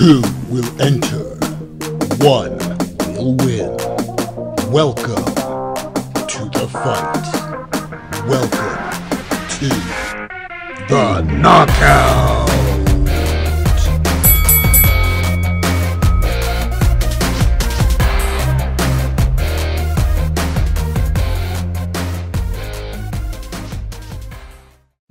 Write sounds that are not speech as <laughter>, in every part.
Two will enter. One will win. Welcome to the fight. Welcome to the knockout.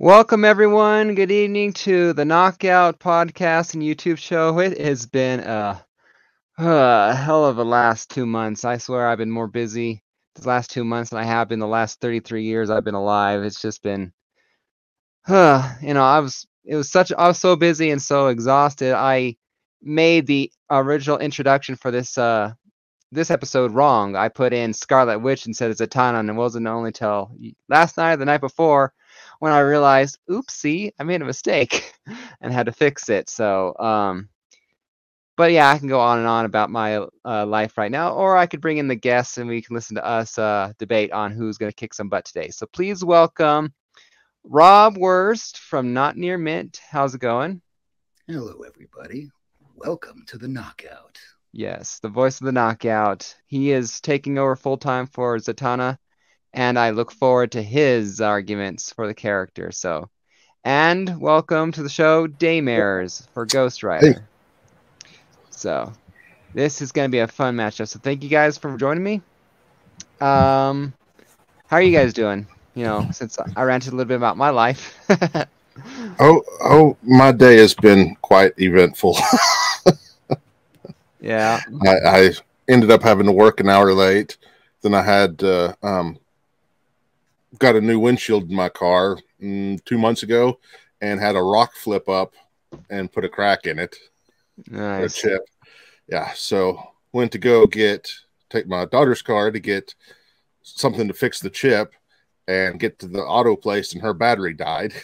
Welcome, everyone. Good evening to the Knockout podcast and YouTube show. It has been a, <sighs> a hell of a last two months. I swear I've been more busy the last two months than I have been the last 33 years I've been alive. It's just been, uh, <sighs> you know, I was, it was such, I was so busy and so exhausted. I made the original introduction for this, uh, this episode wrong. I put in Scarlet Witch instead of Zatanna, and it wasn't only till last night or the night before when I realized, oopsie, I made a mistake <laughs> and had to fix it. So, um, but yeah, I can go on and on about my uh, life right now, or I could bring in the guests and we can listen to us uh, debate on who's going to kick some butt today. So please welcome Rob Worst from Not Near Mint. How's it going? Hello, everybody. Welcome to the Knockout. Yes, the voice of the Knockout. He is taking over full time for Zatanna and I look forward to his arguments for the character. So, and welcome to the show, Daymares for Ghost Rider. Hey. So, this is going to be a fun matchup. So, thank you guys for joining me. Um, how are you guys doing? You know, since I ranted a little bit about my life. <laughs> oh, oh, my day has been quite eventful. <laughs> yeah, I, I, ended up having to work an hour late. Then I had uh, um, got a new windshield in my car mm, two months ago and had a rock flip up and put a crack in it. Nice. A chip. Yeah. So went to go get take my daughter's car to get something to fix the chip and get to the auto place and her battery died. <laughs>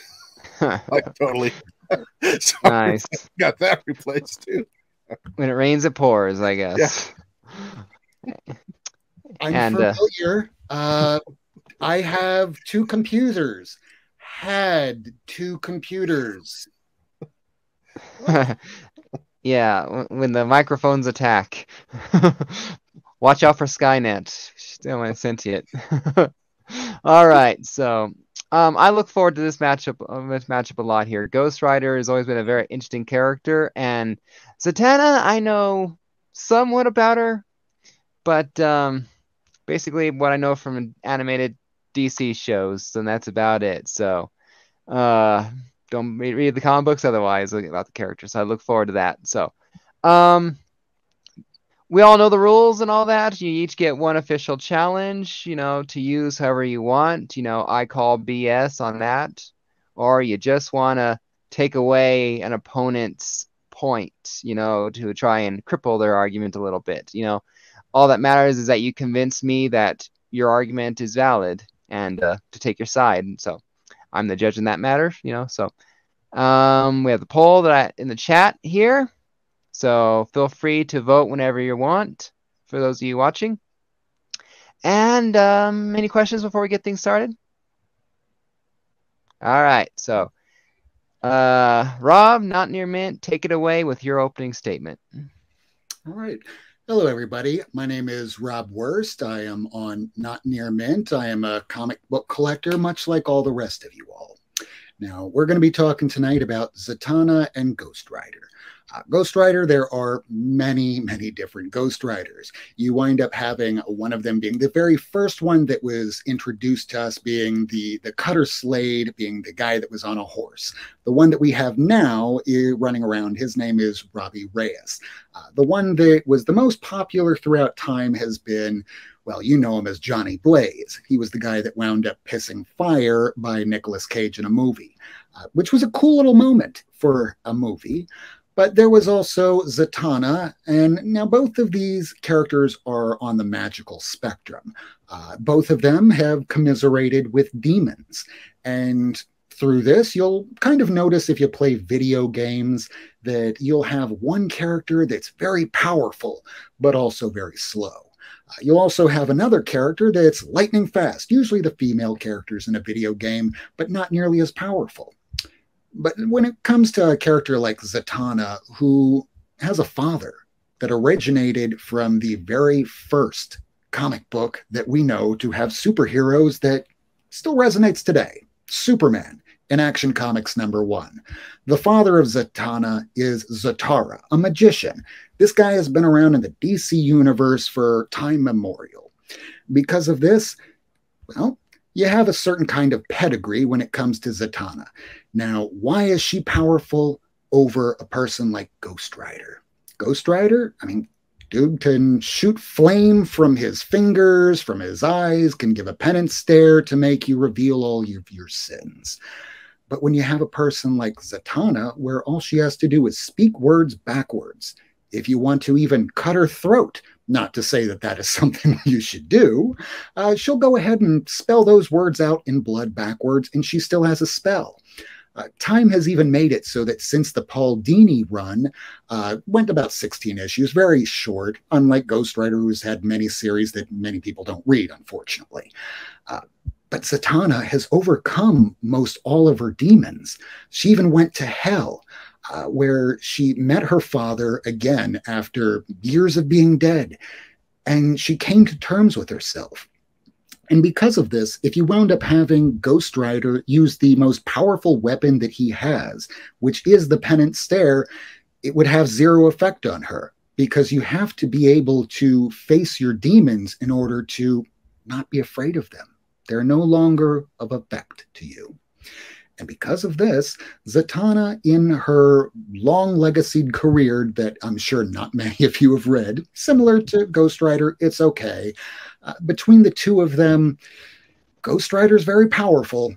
<laughs> like totally. <laughs> so nice. Got that replaced too. when it rains, it pours, I guess. Yeah. I'm and, familiar. Uh, uh I have two computers. Had two computers. <laughs> yeah, when the microphones attack. <laughs> Watch out for Skynet. Still want sentient. <laughs> All right, so um, I look forward to this matchup. Uh, this matchup a lot here. Ghost Rider has always been a very interesting character, and Zatanna, I know somewhat about her, but um, basically what I know from animated DC shows, and that's about it. So, uh, don't read, the comic books otherwise about the characters. So I look forward to that. So, um, we all know the rules and all that. You each get one official challenge, you know, to use however you want. You know, I call BS on that, or you just want to take away an opponent's point, you know, to try and cripple their argument a little bit. You know, all that matters is that you convince me that your argument is valid and uh, to take your side. And so I'm the judge in that matter, you know. So um, we have the poll that I in the chat here. So feel free to vote whenever you want for those of you watching. And um, any questions before we get things started? All right. So uh, Rob, not near mint, take it away with your opening statement. All right. Hello, everybody. My name is Rob Worst. I am on Not Near Mint. I am a comic book collector, much like all the rest of you all. Now, we're going to be talking tonight about Zatanna and Ghost Rider. Uh, Ghost Rider, there are many, many different Ghost Riders. You wind up having one of them being the very first one that was introduced to us, being the, the Carter Slade, being the guy that was on a horse. The one that we have now running around, his name is Robbie Reyes. Uh, the one that was the most popular throughout time has been well, you know him as Johnny Blaze. He was the guy that wound up pissing fire by Nicolas Cage in a movie, uh, which was a cool little moment for a movie. But there was also Zatanna, and now both of these characters are on the magical spectrum. Uh, both of them have commiserated with demons. And through this, you'll kind of notice if you play video games that you'll have one character that's very powerful, but also very slow. Uh, you'll also have another character that's lightning fast, usually the female characters in a video game, but not nearly as powerful. But when it comes to a character like Zatanna, who has a father that originated from the very first comic book that we know to have superheroes that still resonates today Superman in Action Comics number one. The father of Zatanna is Zatara, a magician. This guy has been around in the DC universe for time memorial. Because of this, well, you have a certain kind of pedigree when it comes to Zatanna. Now, why is she powerful over a person like Ghost Rider? Ghost Rider, I mean, dude can shoot flame from his fingers, from his eyes, can give a penance stare to make you reveal all of your sins. But when you have a person like Zatanna, where all she has to do is speak words backwards, if you want to even cut her throat, not to say that that is <laughs> something you should do, uh, she'll go ahead and spell those words out in blood backwards, and she still has a spell. Uh, time has even made it so that since the Paul Dini run uh, went about 16 issues, very short, unlike Ghost Rider, who's had many series that many people don't read, unfortunately. Uh, but Zatanna has overcome most all of her demons. She even went to hell, uh, where she met her father again after years of being dead, and she came to terms with herself. And because of this, if you wound up having Ghost Rider use the most powerful weapon that he has, which is the penance stare, it would have zero effect on her because you have to be able to face your demons in order to not be afraid of them. They're no longer of effect to you. And because of this, Zatanna, in her long legacied career that I'm sure not <laughs> many of you have read, similar to Ghost Rider, it's okay. Uh, between the two of them, Ghost Rider is very powerful,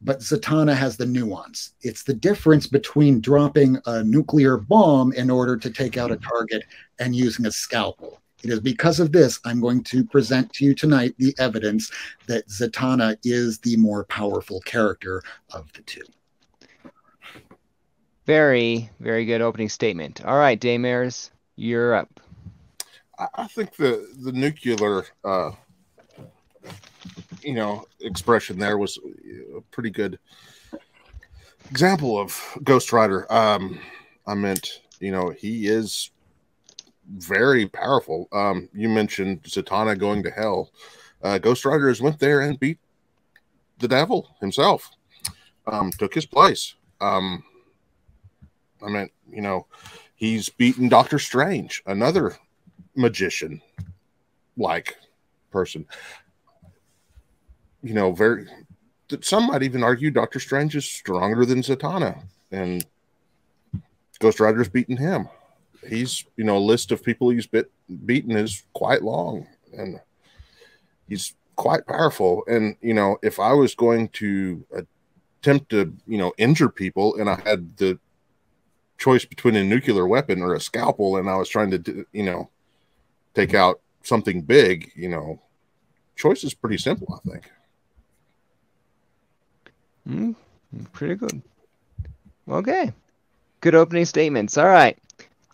but Zatanna has the nuance. It's the difference between dropping a nuclear bomb in order to take out a target and using a scalpel. It is because of this I'm going to present to you tonight the evidence that Zatanna is the more powerful character of the two. Very, very good opening statement. All right, Daymares, you're up. I think the the nuclear, uh, you know, expression there was a pretty good example of Ghost Rider. Um, I meant, you know, he is very powerful. Um, you mentioned Zatanna going to hell. Uh, Ghost Riders went there and beat the devil himself. Um, took his place. Um, I mean, you know, he's beaten Doctor Strange, another magician like person. You know, very. Some might even argue Doctor Strange is stronger than Zatanna, and Ghost Rider's beaten him he's you know list of people he's bit, beaten is quite long and he's quite powerful. And you know if i was going to attempt to you know injure people and i had the choice between a nuclear weapon or a scalpel and i was trying to you know take out something big you know choice is pretty simple i think. Mm, pretty good. Okay. Good opening statements. All right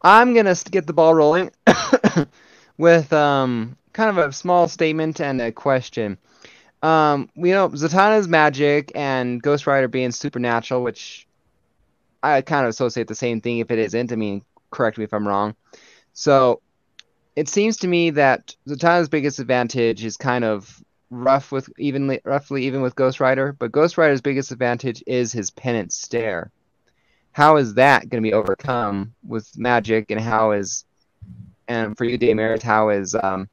I'm gonna get the ball rolling <coughs> with um, kind of a small statement and a question. Um, you know, Zatanna's magic and Ghost Rider being supernatural, which I kind of associate the same thing if it isn't. I mean, correct me if I'm wrong. So it seems to me that Zatanna's biggest advantage is kind of rough with evenly roughly even with Ghost Rider, but Ghost Rider's biggest advantage is his penance stare how is that going to be overcome with magic? And how is and for you Daymares, how is um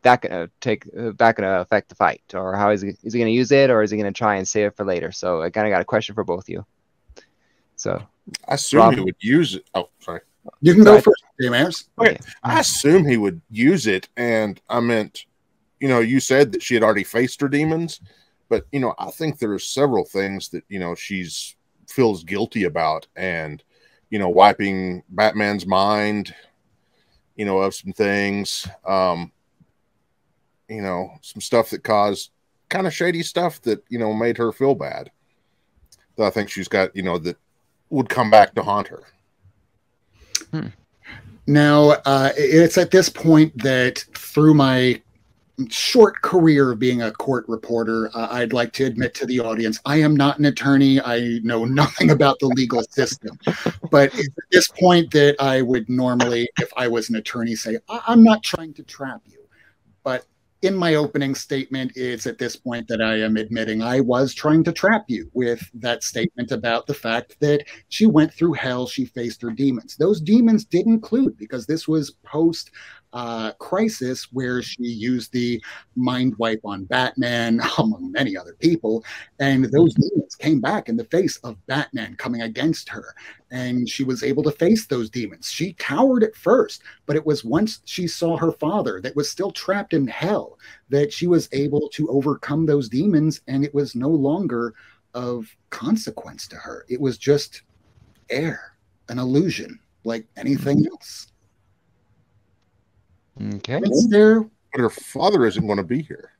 that going to take uh, that going to affect the fight? Or how is he is he going to use it? Or is he going to try and save it for later? So i kind of got a question for both of you. So i assume Rob, he would use it. Oh sorry. You can go, go first Daymares. okay. I assume he would use it and i meant you know you said that she had already faced her demons but you know i think there are several things that you know she's feels guilty about and you know wiping batman's mind you know of some things um you know some stuff that caused kind of shady stuff that you know made her feel bad that i think she's got you know that would come back to haunt her hmm. now uh it's at this point that through my short career of being a court reporter, uh, I'd like to admit to the audience I am not an attorney. I know <laughs> nothing about the legal system. But at this point that I would normally, if I was an attorney, say, I- I'm not trying to trap you. But in my opening statement, it's at this point that I am admitting I was trying to trap you with that statement about the fact that she went through hell, she faced her demons. Those demons did include, because this was post uh, crisis where she used the mind wipe on Batman, <laughs> among many other people. And those demons came back in the face of Batman coming against her. And she was able to face those demons. She cowered at first, but it was once she saw her father that was still trapped in hell that she was able to overcome those demons. And it was no longer of consequence to her, it was just air, an illusion like anything else. Okay. It's there. But her father isn't going to be here.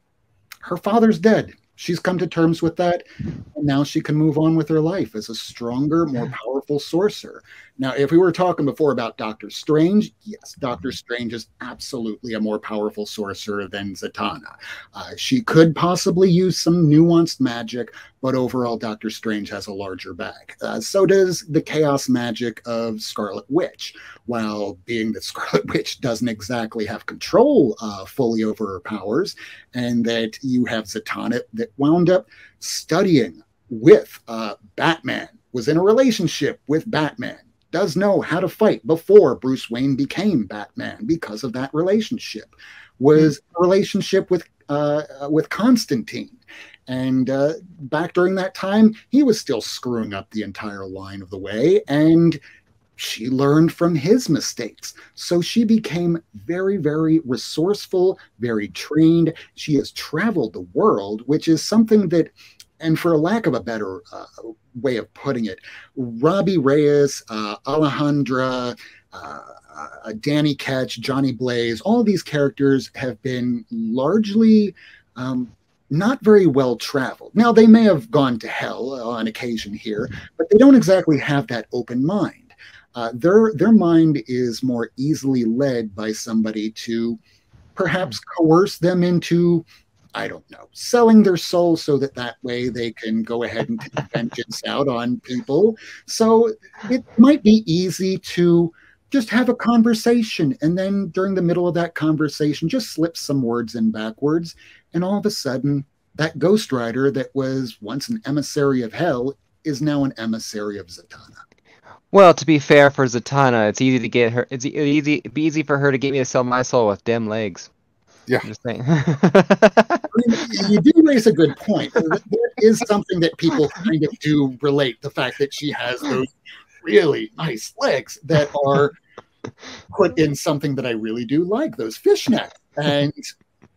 Her father's dead. She's come to terms with that, and now she can move on with her life as a stronger, more powerful sorcerer. Now, if we were talking before about Doctor Strange, yes, Doctor Strange is absolutely a more powerful sorcerer than Zatanna. Uh, she could possibly use some nuanced magic, but overall, Doctor Strange has a larger bag. Uh, so does the chaos magic of Scarlet Witch. While being that <laughs> Scarlet Witch doesn't exactly have control uh, fully over her powers, and that you have Zatanna that wound up studying with uh, Batman, was in a relationship with Batman, does know how to fight before Bruce Wayne became Batman because of that relationship, was a relationship with uh, with Constantine. And uh, back during that time, he was still screwing up the entire line of the way. And she learned from his mistakes. So she became very, very resourceful, very trained. She has traveled the world, which is something that, and for lack of a better uh, way of putting it, Robbie Reyes, uh, Alejandra, uh, uh, Danny Ketch, Johnny Blaze, all these characters have been largely um, not very well traveled. Now, they may have gone to hell on occasion here, but they don't exactly have that open mind. Uh, their their mind is more easily led by somebody to perhaps coerce them into I don't know selling their soul so that that way they can go ahead and take <laughs> vengeance out on people. So it might be easy to just have a conversation and then during the middle of that conversation just slip some words in backwards and all of a sudden that ghost rider that was once an emissary of hell is now an emissary of Zatanna. Well, to be fair for Zatanna, it's easy to get her. It's easy. It'd be easy for her to get me to sell my soul with dim legs. Yeah. I'm just saying. <laughs> I mean, you do raise a good point. There is something that people kind of do relate the fact that she has those really nice legs that are put in something that I really do like, those fishnets. And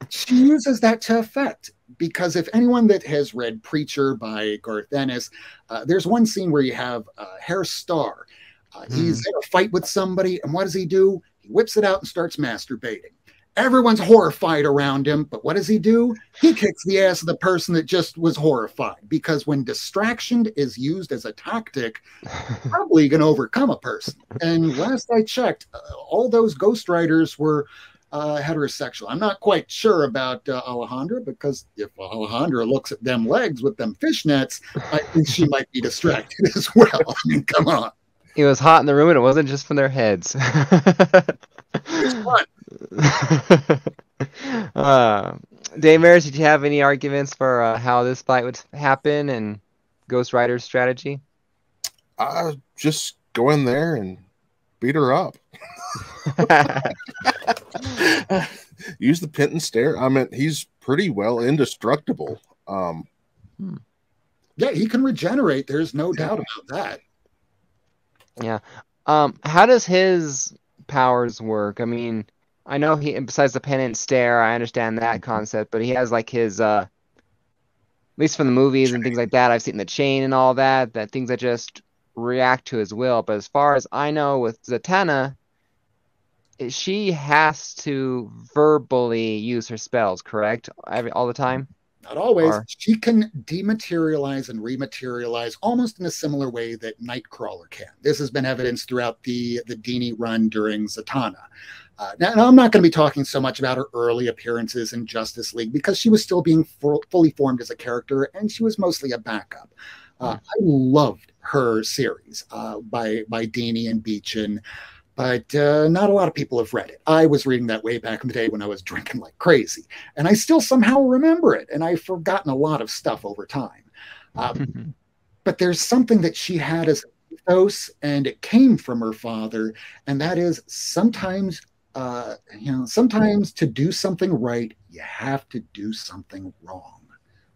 she uses that to effect. Because if anyone that has read Preacher by Garth Ennis, uh, there's one scene where you have uh, Herr Starr. Uh, he's in a fight with somebody, and what does he do? He whips it out and starts masturbating. Everyone's horrified around him, but what does he do? He kicks the ass of the person that just was horrified because when distraction is used as a tactic, <laughs> probably you can overcome a person. And last I checked, uh, all those Ghost Riders were uh, heterosexual. I'm not quite sure about uh, Alejandra because if Alejandra looks at them legs with them fishnets, I think she might be distracted <laughs> as well. I mean, come on. it was hot in the room, and it wasn't just from their heads. <laughs> It's fun. <laughs> uh, Daymares, did you have any arguments for uh, how this fight would happen and Ghost Rider's strategy? I just go in there and beat her up. <laughs> Use the penance stare. I mean, he's pretty well indestructible. Um, Yeah, he can regenerate. There's no doubt about that. Yeah. Um, how does his powers work? I mean, I know he besides the penance stare, I understand that concept, but he has like his uh at least from the movies and things like that, I've seen the chain and all that, that things that just react to his will. But as far as I know with Zatanna, she has to verbally use her spells, correct? Every all the time? Not always. Or- She can dematerialize and rematerialize almost in a similar way that Nightcrawler can. This has been evidenced throughout the the Dini run during Zatanna. Uh, now, I'm not going to be talking so much about her early appearances in Justice League because she was still being fu- fully formed as a character and she was mostly a backup. Uh, I loved her series uh, by by Dini and Beechen, but uh, not a lot of people have read it. I was reading that way back in the day when I was drinking like crazy, and I still somehow remember it, and I've forgotten a lot of stuff over time. Um, <laughs> but there's something that she had as a ethos, and it came from her father, and that is sometimes. Uh, you know, sometimes to do something right, you have to do something wrong.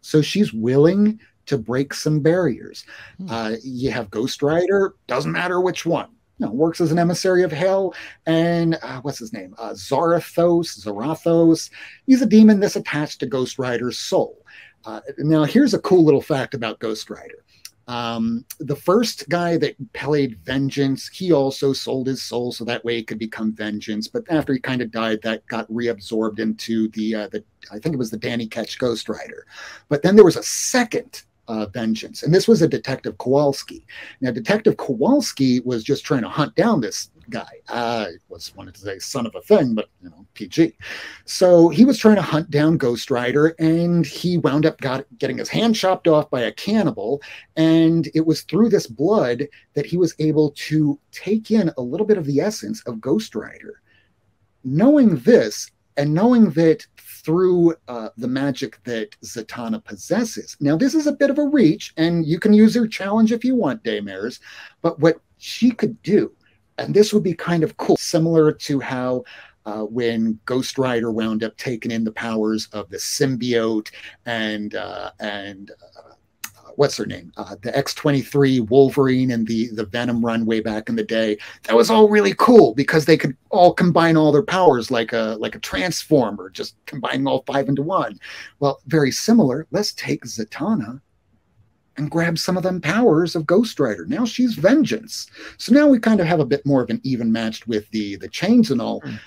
So she's willing to break some barriers. Hmm. Uh, you have Ghost Rider, doesn't matter which one. You know, works as an emissary of hell, and uh, what's his name? Uh, Zarathos, Zarathos. He's a demon that's attached to Ghost Rider's soul. Uh, now, here's a cool little fact about Ghost Rider. Um, the first guy that played Vengeance, he also sold his soul so that way it could become Vengeance. But after he kind of died, that got reabsorbed into the uh, the I think it was the Danny Ketch Ghost Rider. But then there was a second uh, vengeance. And this was a Detective Kowalski. Now, Detective Kowalski was just trying to hunt down this guy. I was wanted to say son of a thing, but you know, PG. So he was trying to hunt down Ghost Rider, and he wound up got, getting his hand chopped off by a cannibal. And it was through this blood that he was able to take in a little bit of the essence of Ghost Rider. Knowing this, and knowing that through uh, the magic that Zatanna possesses. Now, this is a bit of a reach, and you can use her challenge if you want, Daymares, but what she could do, and this would be kind of cool, similar to how uh, when Ghost Rider wound up taking in the powers of the symbiote and uh, and uh, what's her name? Uh, the X23 Wolverine and the the Venom run way back in the day. That was all really cool because they could all combine all their powers like a like a transformer, just combining all five into one. Well, very similar. Let's take Zatanna and grab some of them powers of Ghost Rider. Now she's Vengeance. So now we kind of have a bit more of an even match with the the chains and all. Mm.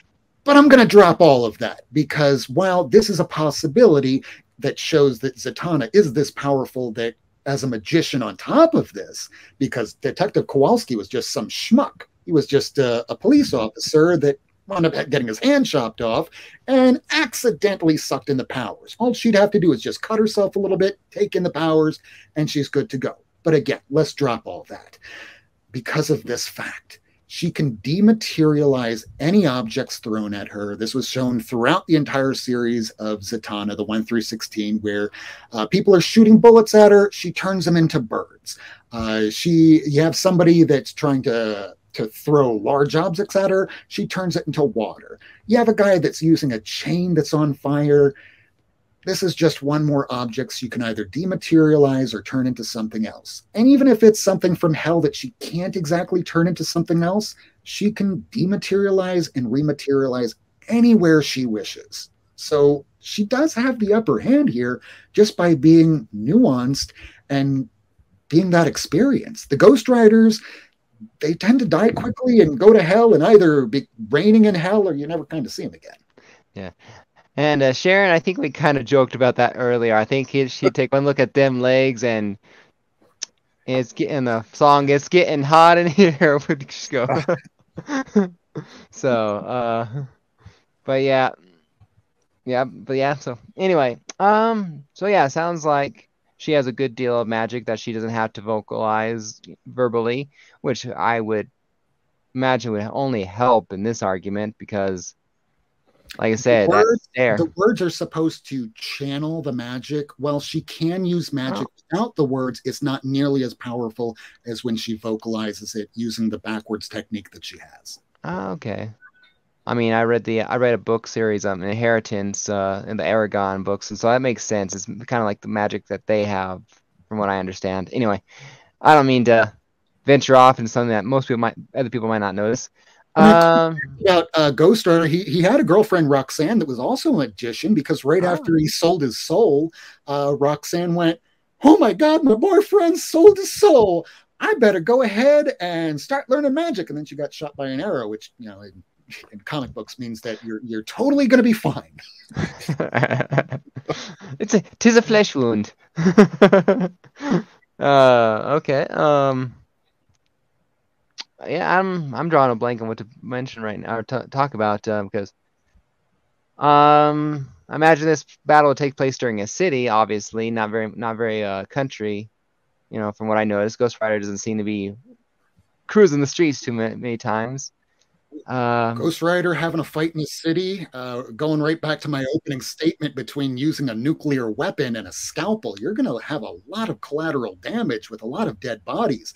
But I'm going to drop all of that because while this is a possibility that shows that Zatanna is this powerful that as a magician on top of this because Detective Kowalski was just some schmuck. He was just a, a police officer that wound up getting his hand chopped off and accidentally sucked in the powers. All she'd have to do is just cut herself a little bit, take in the powers, and she's good to go. But again, let's drop all that. Because of this fact, she can dematerialize any objects thrown at her. This was shown throughout the entire series of Zatanna, the 1 through 16, where uh, people are shooting bullets at her. She turns them into birds. Uh, she, you have somebody that's trying to to throw large objects at her. She turns it into water. You have a guy that's using a chain that's on fire this is just one more object you can either dematerialize or turn into something else. And even if it's something from hell that she can't exactly turn into something else, she can dematerialize and rematerialize anywhere she wishes. So she does have the upper hand here just by being nuanced and being that experience. The Ghost Riders, they tend to die quickly and go to hell and either be reigning in hell or you never kind of see them again. Yeah. And uh, Sharon, I think we kind of joked about that earlier. I think he, she'd take one look at them legs and it's getting the song "It's Getting Hot in <laughs> Here" <laughs> would just go. <laughs> so, uh, but yeah, yeah, but yeah. So anyway, um, so yeah, sounds like she has a good deal of magic that she doesn't have to vocalize verbally, which I would imagine would only help in this argument because like I said, the words, the words are supposed to channel the magic. While she can use magic oh. without the words, it's not nearly as powerful as when she vocalizes it using the backwards technique that she has. Oh, okay. I mean, I read the I read a book series on Inheritance uh, in the Eragon books, and so that makes sense. It's kind of like the magic that they have, from what I understand. Anyway, I don't mean to venture off into something that most people might, other people might not notice. Um, about uh, Ghost Rider, he, he had a girlfriend, Roxanne, that was also a magician because right oh. after he sold his soul, uh, Roxanne went, Oh my God, my boyfriend sold his soul. I better go ahead and start learning magic. And then she got shot by an arrow, which, you know, in, in comic books means that you're you're totally going to be fine. <laughs> it's a tis a flesh wound. <laughs> uh, okay. Um, yeah, I'm I'm drawing a blank on what to mention right now or t- talk about uh, because um I imagine this battle would take place during a city, obviously, not very not very uh country. You know, from what I noticed, Ghost Rider doesn't seem to be cruising the streets too many, many times. Um, Ghost Rider having a fight in the city, uh, going right back to my opening statement between using a nuclear weapon and a scalpel, you're going to have a lot of collateral damage with a lot of dead bodies.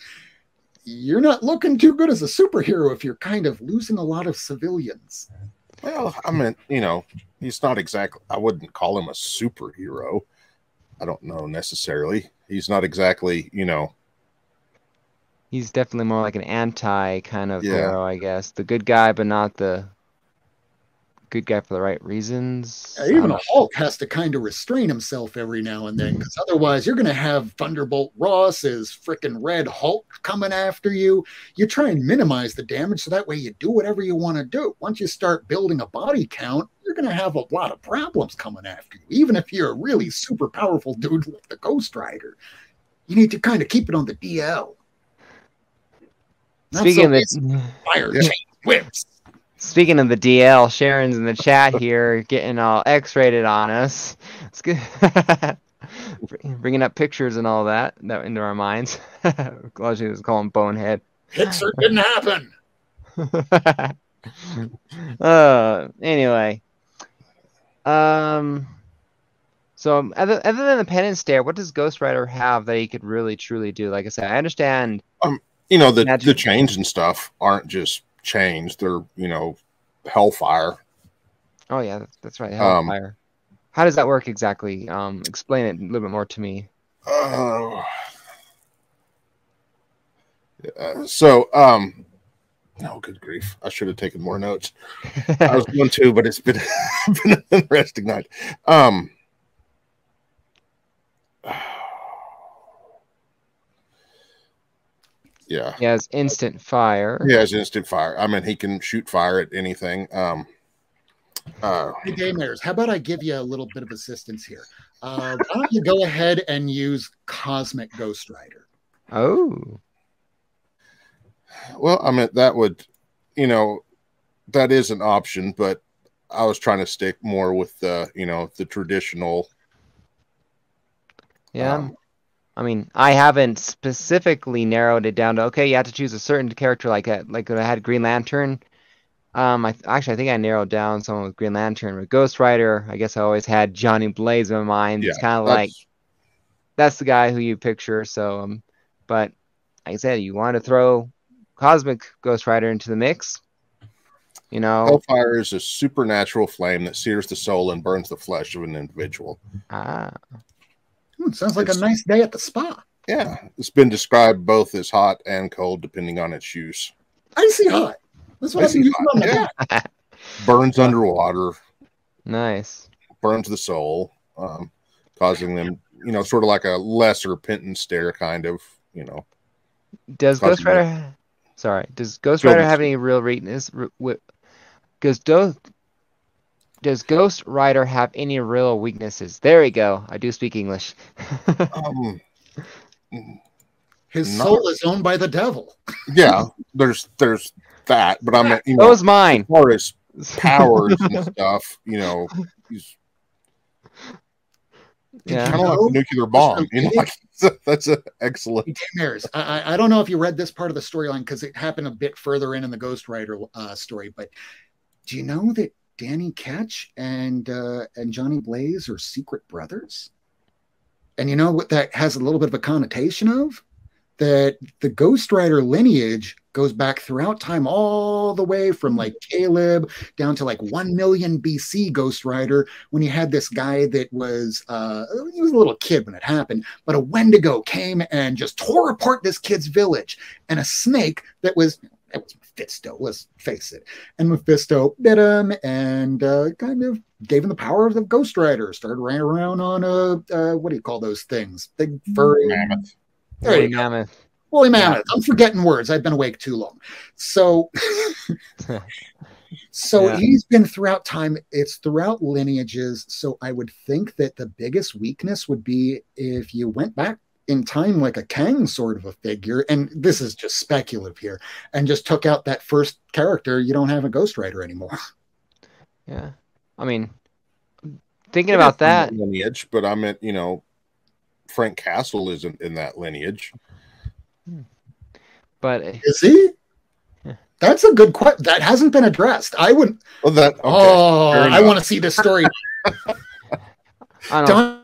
You're not looking too good as a superhero if you're kind of losing a lot of civilians. Well, I mean, you know, he's not exactly. I wouldn't call him a superhero. I don't know necessarily. He's not exactly, you know. he's definitely more like an anti kind of Yeah. hero, I guess. The good guy, but not the good guy for the right reasons. Uh, Even Um, a Hulk has to kind of restrain himself every now and then because otherwise you're going to have Thunderbolt Ross as freaking Red Hulk coming after you. You try and minimize the damage so that way you do whatever you want to do. Once you start building a body count, you're going to have a lot of problems coming after you, even if you're a really super powerful dude like the Ghost Rider. You need to kind of keep it on the DL. Not speaking so of the fire <laughs> Yeah. chain whips. Speaking of the DL, Sharon's in the chat here getting all X-rated on us. It's good. <laughs> Bringing up pictures and all that that into our minds. <laughs> Glad she was calling bonehead. Pixar didn't happen. <laughs> uh, anyway, um, so other other than the penance stare, what does Ghost Rider have that he could really truly do? Like I said, I understand. Um, You know, the Magic. the chains and stuff aren't just chains; they're you know, hellfire. Oh yeah, that's, right. Um, Hellfire. How does that work exactly? Um, explain it a little bit more to me. Uh, so, um, oh, good grief! I should have taken more notes. I was <laughs> going to, but it's been, <laughs> been an interesting night. Um, yeah, He has instant fire. he has instant fire. I mean, he can shoot fire at anything. Um, uh, Hey, Daymares, how about I give you a little bit of assistance here? Uh, why don't you go ahead and use Cosmic Ghost Rider? Oh, well, I mean, that would, you know, that is an option, but I was trying to stick more with the, you know, the traditional. yeah. um, I mean, I haven't specifically narrowed it down to okay, you have to choose a certain character like a, like I had Green Lantern. Um, I actually I think I narrowed down someone with Green Lantern with Ghost Rider. I guess I always had Johnny Blaze in my mind. it's kind of like that's- that's the guy who you picture. So, um, but like I said, you want to throw Cosmic Ghost Rider into the mix. You know, Hellfire is a supernatural flame that sears the soul and burns the flesh of an individual. ah, Hmm, sounds like a nice day at the spa. Yeah, it's been described both as hot and cold depending on its use. Icy hot. That's what I've Icy been using hot, on the yeah. back. <laughs> Burns underwater, nice. burns the soul, um, causing them, you know, sort of like a lesser penance stare, kind of, you know. Does Ghost Rider? Sorry, does Ghost Rider have any real weakness? Because do, does Ghost Rider have any real weaknesses? There we go. I do speak English. <laughs> Um, His No. soul is owned by the devil. yeah, there's there's that, but I mean, you that know, was mine. as far as <laughs> powers and stuff, you know, he's Yeah. kind of like a nuclear bomb. You know, like, <laughs> that's an excellent. Daymares. I, I I don't know if you read this part of the storyline because it happened a bit further in in the Ghost Rider uh, story, but do you know that Danny Ketch and uh, and Johnny Blaze are secret brothers? And you know what that has a little bit of a connotation of? That the Ghost Rider lineage goes back throughout time, all the way from like Caleb down to like 1 million BC Ghost Rider, when you had this guy that was, uh, he was a little kid when it happened, but a Wendigo came and just tore apart this kid's village, and a snake that was it was Mephisto, let's face it. And Mephisto bit him and uh, kind of gave him the power of the Ghost Rider. Started running around on a uh, what do you call those things? Big furry Mammoth. There you Woolly go. mammoth. Woolly mammoth. I'm forgetting words. I've been awake too long. So, <laughs> so Yeah. he's been throughout time. It's throughout lineages. So I would think that the biggest weakness would be if you went back in time like a Kang sort of a figure, and this is just speculative here, and just took out that first character, you don't have a Ghost Rider anymore. <laughs> Yeah. I mean, thinking about that, lineage, but I meant, you know, Frank Castle isn't in that lineage. Hmm. but eh, Is he? Yeah. That's a good question. That hasn't been addressed. I would. Well, oh, that okay, oh, I want to see this story. <laughs> I don't. Don,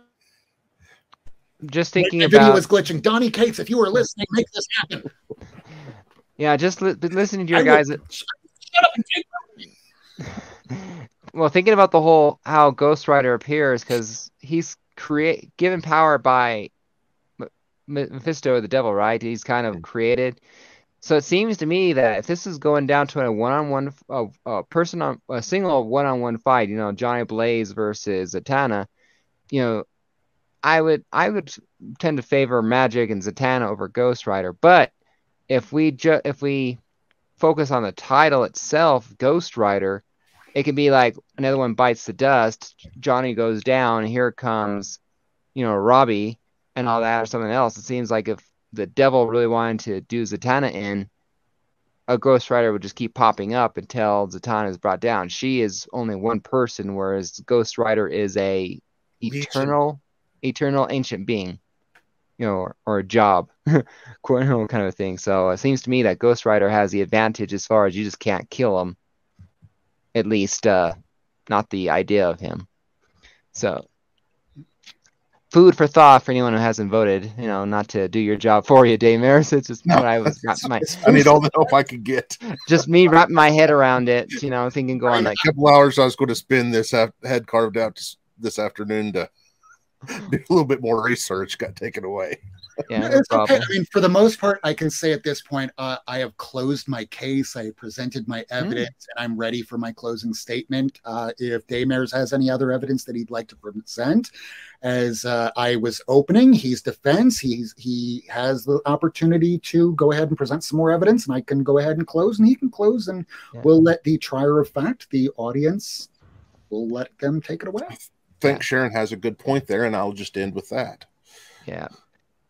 Just my thinking video about was glitching. Donny Cates, if you were listening, make this happen. <laughs> yeah, just li- listening to your I guys. will- Shut up and take <laughs> well, thinking about the whole how Ghost Rider appears because he's create given power by Mephisto, the devil, right? He's kind of created. So it seems to me that if this is going down to a one-on-one, a, a person on a single one-on-one fight, you know, Johnny Blaze versus Zatanna, you know, I would I would tend to favor Magic and Zatanna over Ghost Rider. But if we ju- if we focus on the title itself, Ghost Rider, it can be like another one bites the dust. Johnny goes down. Here comes, you know, Robbie and all that or something else. It seems like if the devil really wanted to do Zatanna in, a Ghost Rider would just keep popping up until Zatanna is brought down. She is only one person, whereas Ghost Rider is a eternal, eternal ancient being, you know, or, or a job, <laughs> kind of thing. So it seems to me that Ghost Rider has the advantage as far as you just can't kill him. At least, uh, not the idea of him. So, food for thought for anyone who hasn't voted. You know, not to do your job for you, Daymares. It's just No, what I was wrap my, I need all the help I could get. <laughs> just me wrapping my head around it. You know, thinking, going In like, a couple hours, I was going to spend this af- head carved out this afternoon to <laughs> do a little bit more research. Got taken away. yeah, no okay. I mean, for the most part, I can say at this point, uh, I have closed my case. I presented my Hmm. evidence, and I'm ready for my closing statement. Uh, if Daymares has any other evidence that he'd like to present, as uh, I was opening, he's defense. He's he has the opportunity to go ahead and present some more evidence, and I can go ahead and close, and he can close, and Yeah. we'll let the trier of fact, the audience, we'll let them take it away. Think Sharon has a good point there, and I'll just end with that. Yeah.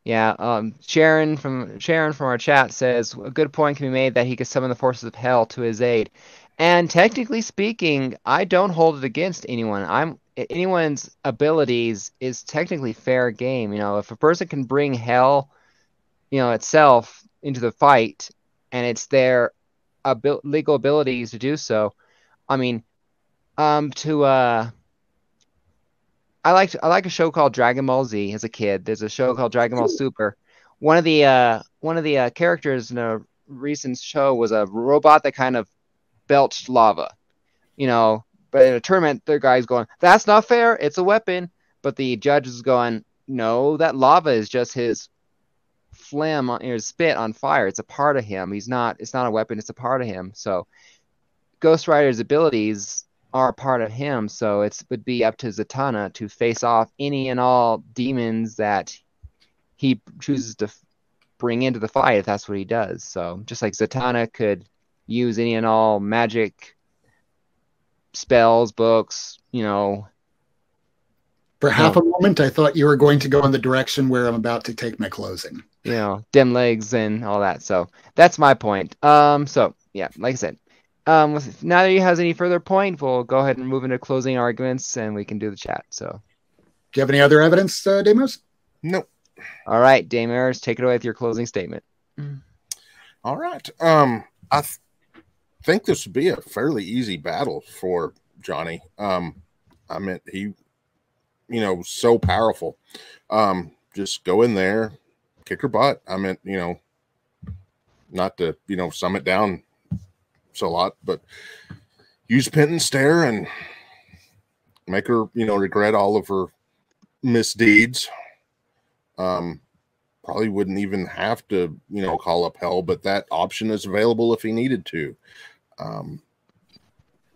Yeah, um, Sharon from Sharon from our chat says a good point can be made that he could summon the forces of hell to his aid. And technically speaking, I don't hold it against anyone. I'm anyone's abilities is technically fair game. You know, if a person can bring hell, you know, itself into the fight, and it's their abil- legal abilities to do so. I mean, um, to uh. I liked I like a show called Dragon Ball Z as a kid. There's a show called Dragon Ball Super. One of the uh, one of the uh, characters in a recent show was a robot that kind of belched lava. You know, but in a tournament, the guy's going, "That's not fair. It's a weapon." But the judge is going, "No, that lava is just his phlegm on his spit on fire. It's a part of him. He's not. It's not a weapon. It's a part of him." So, Ghost Rider's abilities are part of him, so it would be up to Zatanna to face off any and all demons that he chooses to f- bring into the fight if that's what he does. So just like Zatanna could use any and all magic spells, books, you know. For half a moment, I thought you were going to go in the direction where I'm about to take my closing. You know, dim legs and all that. So that's my point. Um, so yeah, like I said, um, if neither of you has any further point, we'll go ahead and move into closing arguments, and we can do the chat. So, Do you have any other evidence, uh, Demos? Nope. all right, Daymares, take it away with your closing statement. All right. Um, I th- think this would be a fairly easy battle for Johnny. Um, I meant he, you know, so powerful. Um, just go in there, kick her butt. I meant, you know, not to, you know, sum it down so a lot, but use penance stare and make her, you know, regret all of her misdeeds. Um, probably wouldn't even have to, you know, call up hell, but that option is available if he needed to. Um,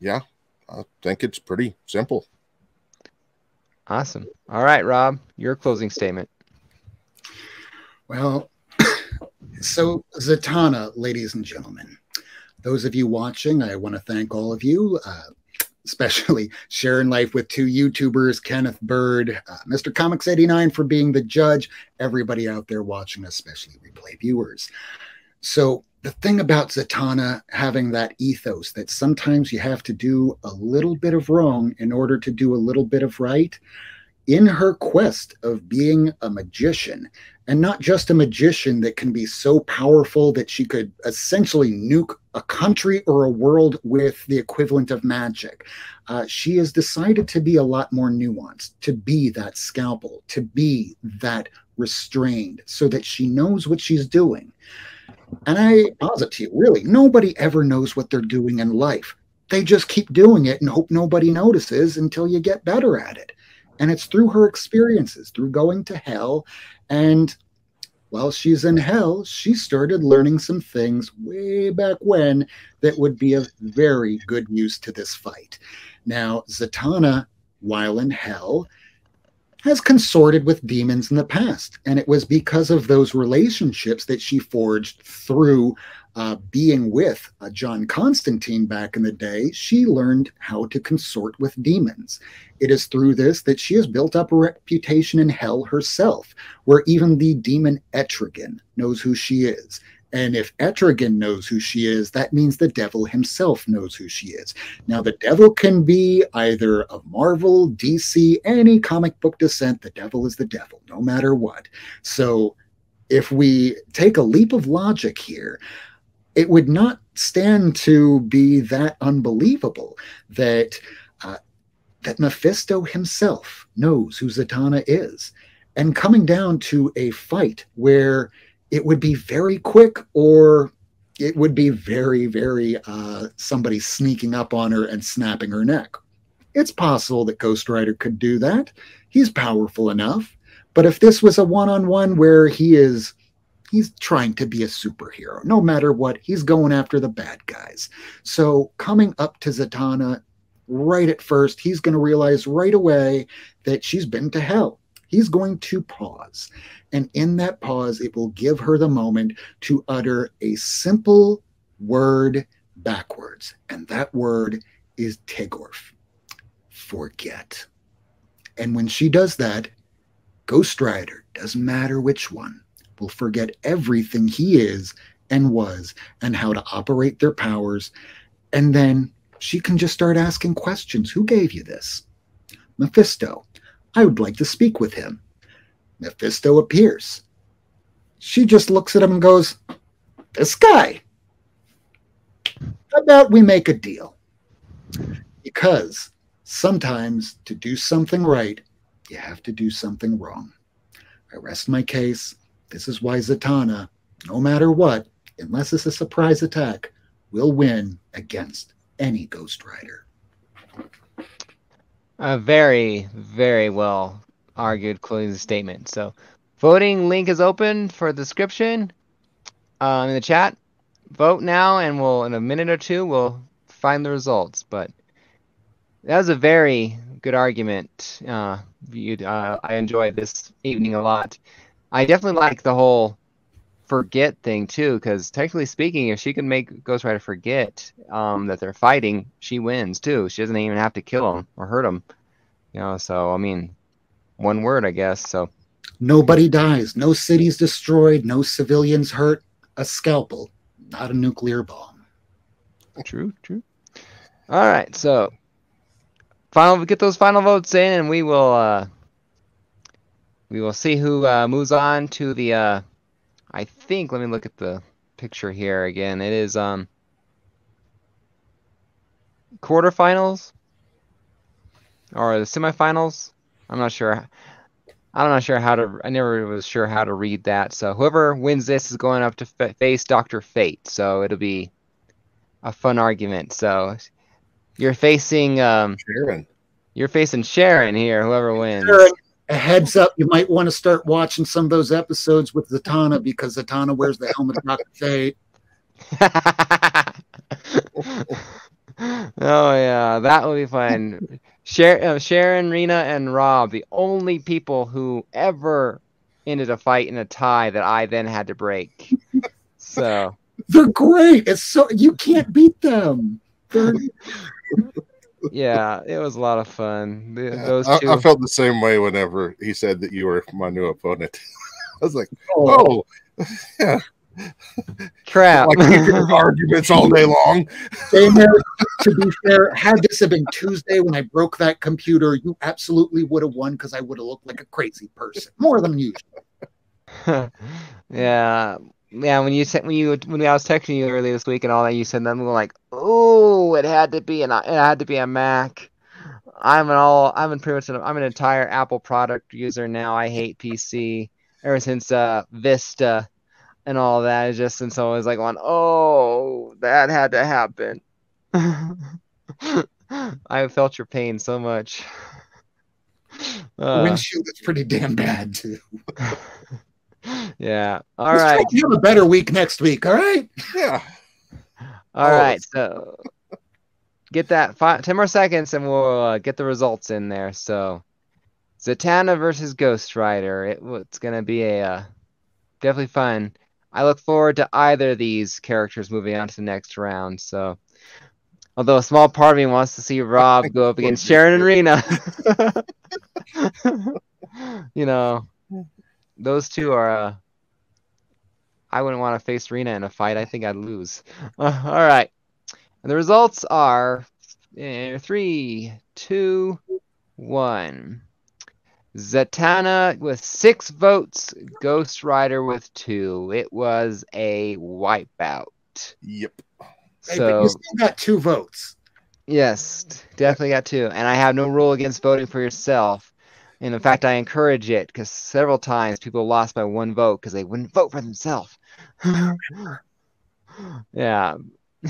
yeah, I think it's pretty simple. Awesome. All right, Rob, your closing statement. Well, <coughs> so Zatanna, ladies and gentlemen, those of you watching, I want to thank all of you. Uh, especially sharing life with two YouTubers, Kenneth Bird, uh, Mr. Comics 89 for being the judge, everybody out there watching, especially replay viewers. So, the thing about Zatanna having that ethos that sometimes you have to do a little bit of wrong in order to do a little bit of right, in her quest of being a magician, and not just a magician that can be so powerful that she could essentially nuke a country or a world with the equivalent of magic. Uh, she has decided to be a lot more nuanced, to be that scalpel, to be that restrained, so that she knows what she's doing. And I posit to you, really, nobody ever knows what they're doing in life. They just keep doing it and hope nobody notices until you get better at it. And it's through her experiences, through going to hell. And while she's in hell, she started learning some things way back when that would be of very good use to this fight. Now, Zatanna, while in hell, has consorted with demons in the past. And it was because of those relationships that she forged through uh, being with uh, John Constantine back in the day, she learned how to consort with demons. It is through this that she has built up a reputation in hell herself, where even the demon Etrigan knows who she is. And if Etrigan knows who she is, that means the devil himself knows who she is. Now, the devil can be either of Marvel, DC, any comic book descent. The devil is the devil, no matter what. So, if we take a leap of logic here, it would not stand to be that unbelievable that uh, that Mephisto himself knows who Zatanna is, and coming down to a fight where it would be very quick or it would be very, very uh, somebody sneaking up on her and snapping her neck. It's possible that Ghost Rider could do that. He's powerful enough. But if this was a one on one where he is he's trying to be a superhero. No matter what, he's going after the bad guys. So coming up to Zatanna right at first, he's going to realize right away that she's been to hell. He's going to pause. And in that pause, it will give her the moment to utter a simple word backwards. And that word is Tegrof. Forget. And when she does that, Ghost Rider, doesn't matter which one, will forget everything he is and was and how to operate their powers. And then she can just start asking questions. Who gave you this? Mephisto. I would like to speak with him. Mephisto appears. She just looks at him and goes, This guy. How about we make a deal? Because sometimes to do something right, you have to do something wrong. I rest my case. This is why Zatanna, no matter what, unless it's a surprise attack, will win against any Ghost Rider. A very, very well argued closing statement. So, voting link is open for the description um, in the chat. Vote now, and we'll in a minute or two we'll find the results. But that was a very good argument. Uh, uh, I enjoyed this evening a lot. I definitely like the whole forget thing too, because technically speaking, if she can make Ghost Rider forget um, that they're fighting, she wins too. She doesn't even have to kill him or hurt him. You know, so I mean, one word, I guess. So nobody dies, no cities destroyed, no civilians hurt. A scalpel, not a nuclear bomb. True, true. All right, so final get those final votes in, and we will. Uh, we will see who uh, moves on to the. Uh, I think. Let me look at the picture here again. It is um quarterfinals or the semifinals. I'm not sure. I'm not sure how to. I never was sure how to read that. So whoever wins this is going up to face Doctor Fate. So it'll be a fun argument. So you're facing um, Sharon. You're facing Sharon here. Whoever wins. Sharon a heads up, you might want to start watching some of those episodes with Zatanna because Zatanna wears the helmet of Dr. Fate. <laughs> oh yeah, that will be fun. Sharon, uh, Sharon, Rena, and Rob, the only people who ever ended a fight in a tie that I then had to break. So <laughs> they're great. It's so you can't beat them. They're <laughs> yeah, it was a lot of fun. The- Yeah, Those I, two. I felt the same way whenever he said that you were my new opponent. <laughs> I was like, Oh, oh, <laughs> yeah, Crap. like we could have arguments all day long. Damer, to be fair, had this have been Tuesday when I broke that computer, you absolutely would have won because I would have looked like a crazy person, more than usual. <laughs> yeah. Yeah, when you said when you when I was texting you earlier this week and all that, you said them like, "Oh, it had to be an it had to be a Mac." I'm an all I'm an pretty much an, I'm an entire Apple product user now. I hate PC ever since uh Vista and all that. It's just since I was like, going, "Oh, that had to happen." <laughs> I felt your pain so much. Uh, windshield is pretty damn bad too. <laughs> yeah. All Let's right. hope You have a better week next week, all right? Yeah, All Oh. right, so get that five, 10 more seconds and we'll uh, get the results in there. So, Zatanna versus Ghost Rider. It, it's going to be a uh, definitely fun. I look forward to either of these characters moving on to the next round. So, although a small part of me wants to see Rob go up against Sharon and Rena. <laughs> you know, those two are. Uh, I wouldn't want to face Rena in a fight. I think I'd lose. <laughs> Uh, all right. And the results are uh, three, two, one. Zatanna with six votes, Ghost Rider with two. It was a wipeout. yep. Hey, but So, you still got two votes. yes, definitely got two. And I have no rule against voting for yourself. And in fact, I encourage it because several times people lost by one vote because they wouldn't vote for themselves. <laughs> yeah. <laughs>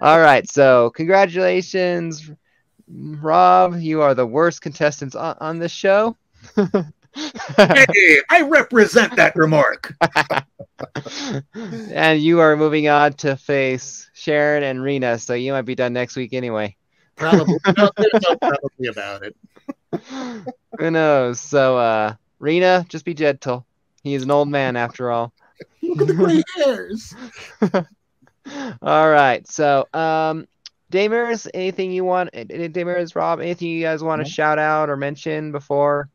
All right. So, congratulations, Rob. You are the worst contestants on, on this show. <laughs> Hey, I represent that remark. and you are moving on to face Sharon and Rena, so you might be done next week anyway. Probably, no, there's no probably about it. <laughs> Who knows? So, uh, Rena, just be gentle. He's an old man after all. Look at the gray <laughs> hairs. <laughs> All right. So, um, Daymares, anything you want? eh, Rob, anything you guys want to No. shout out or mention before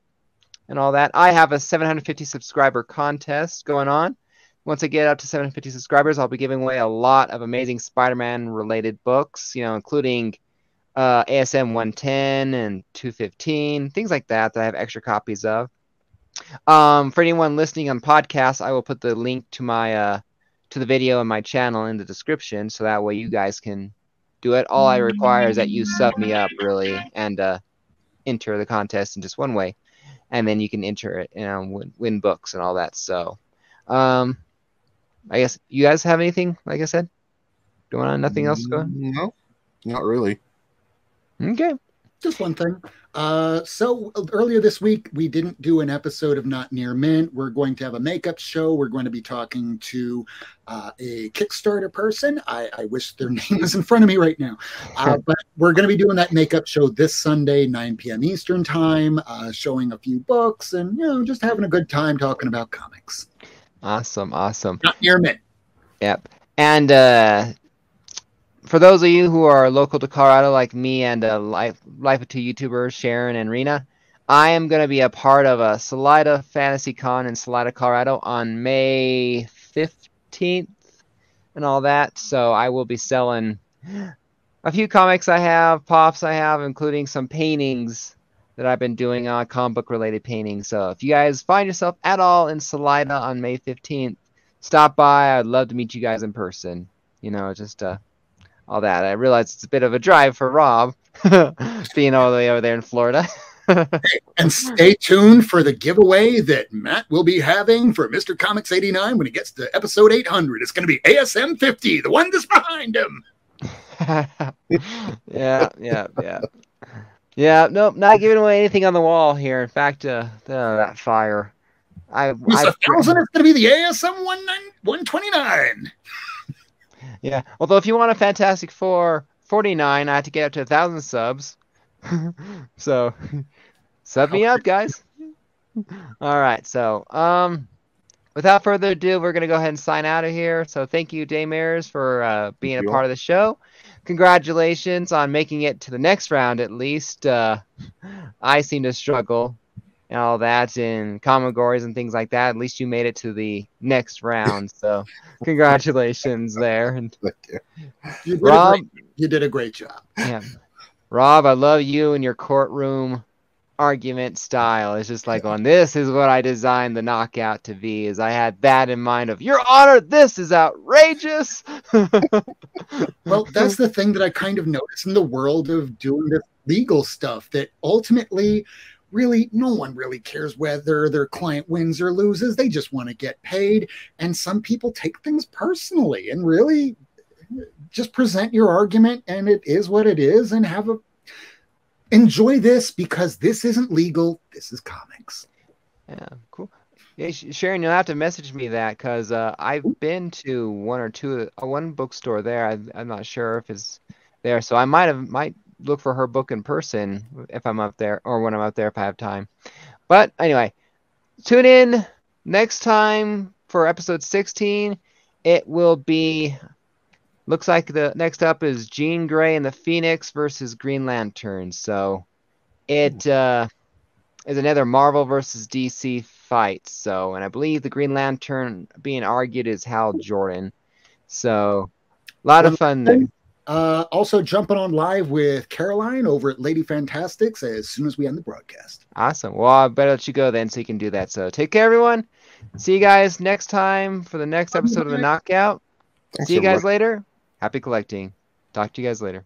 and all that? I have a 750 subscriber contest going on. Once I get up to 750 subscribers, I'll be giving away a lot of amazing Spider-Man related books, you know, including uh, ASM 110 and 215, things like that that I have extra copies of. Um, for anyone listening on podcasts, I will put the link to my uh, to the video in my channel in the description, so that way you guys can do it. All I require is that you sub me up, really, and uh, enter the contest in just one way, and then you can enter it and win, win books and all that. So, um, I guess you guys have anything? Like I said, going on? Nothing else going? No, not really. Okay. Just one thing. Uh, so earlier this week, we didn't do an episode of Not Near Mint. We're going to have a makeup show. We're going to be talking to uh, a Kickstarter person. I, I wish their <laughs> name was in front of me right now. Uh, but we're going to be doing that makeup show this Sunday, 9 p.m. Eastern time, uh, showing a few books and, you know, just having a good time talking about comics. Awesome. Awesome. Not Near Mint. Yep. And uh, for those of you who are local to Colorado, like me and uh, Life, Life of Two YouTubers, Sharon and Rena, I am going to be a part of a Salida Fantasy Con in Salida, Colorado on May 15th and all that. So I will be selling a few comics I have, pops I have, including some paintings that I've been doing on comic book related paintings. So if you guys find yourself at all in Salida on May 15th, stop by. I'd love to meet you guys in person. You know, just uh, all that. I realize it's a bit of a drive for Rob, <laughs> being all the way over there in Florida. <laughs> And stay tuned for the giveaway that Matt will be having for Mr. Comics 89 when he gets to episode 800. It's going to be ASM 50, the one that's behind him. <laughs> yeah, yeah, yeah. Yeah, nope, not giving away anything on the wall here. In fact, uh, uh that fire. I, It's I a thousand. It's going to be the ASM 19 129. Yeah. Although if you want a Fantastic Four 49, I have to get up to a thousand subs. <laughs> so <laughs> sub me up, guys. <laughs> All right. So um, without further ado, we're gonna go ahead and sign out of here. So thank you, Daymares, for uh, being a you. part of the show. congratulations on making it to the next round at least. Uh, I seem to struggle and all that in Comegores and things like that. At least you made it to the next round. So <laughs> congratulations there. And You did, Rob, great, you did a great job. yeah. Rob, I love you and your courtroom argument style. It's just like on this is what I designed the knockout to be. Is I had that in mind of Your Honor, this is outrageous. <laughs> Well, that's the thing that I kind of notice in the world of doing this legal stuff that ultimately, really, no one really cares whether their client wins or loses. They just want to get paid. And some people take things personally and really just present your argument, and it is what it is, and have a enjoy this because this isn't legal. This is comics. Yeah, cool. Yeah, Sharon, you'll have to message me that because uh, I've been to one or two, uh, one bookstore there. I, I'm not sure if it's there, so I might have might look for her book in person if I'm up there, or when I'm up there if I have time. But anyway, tune in next time for episode 16. It will be. Looks like the next up is Jean Grey and the Phoenix versus Green Lantern. So it uh, is another Marvel versus DC fight. So, and I believe the Green Lantern being argued is Hal Jordan. So, a lot of fun there. Uh, also, jumping on live with Caroline over at Lady Fantastics as soon as we end the broadcast. Awesome. Well, I better let you go then so you can do that. So, take care, everyone. See you guys next time for the next episode of the Knockout. Thanks, See you guys everybody. later. Happy collecting. Talk to you guys later.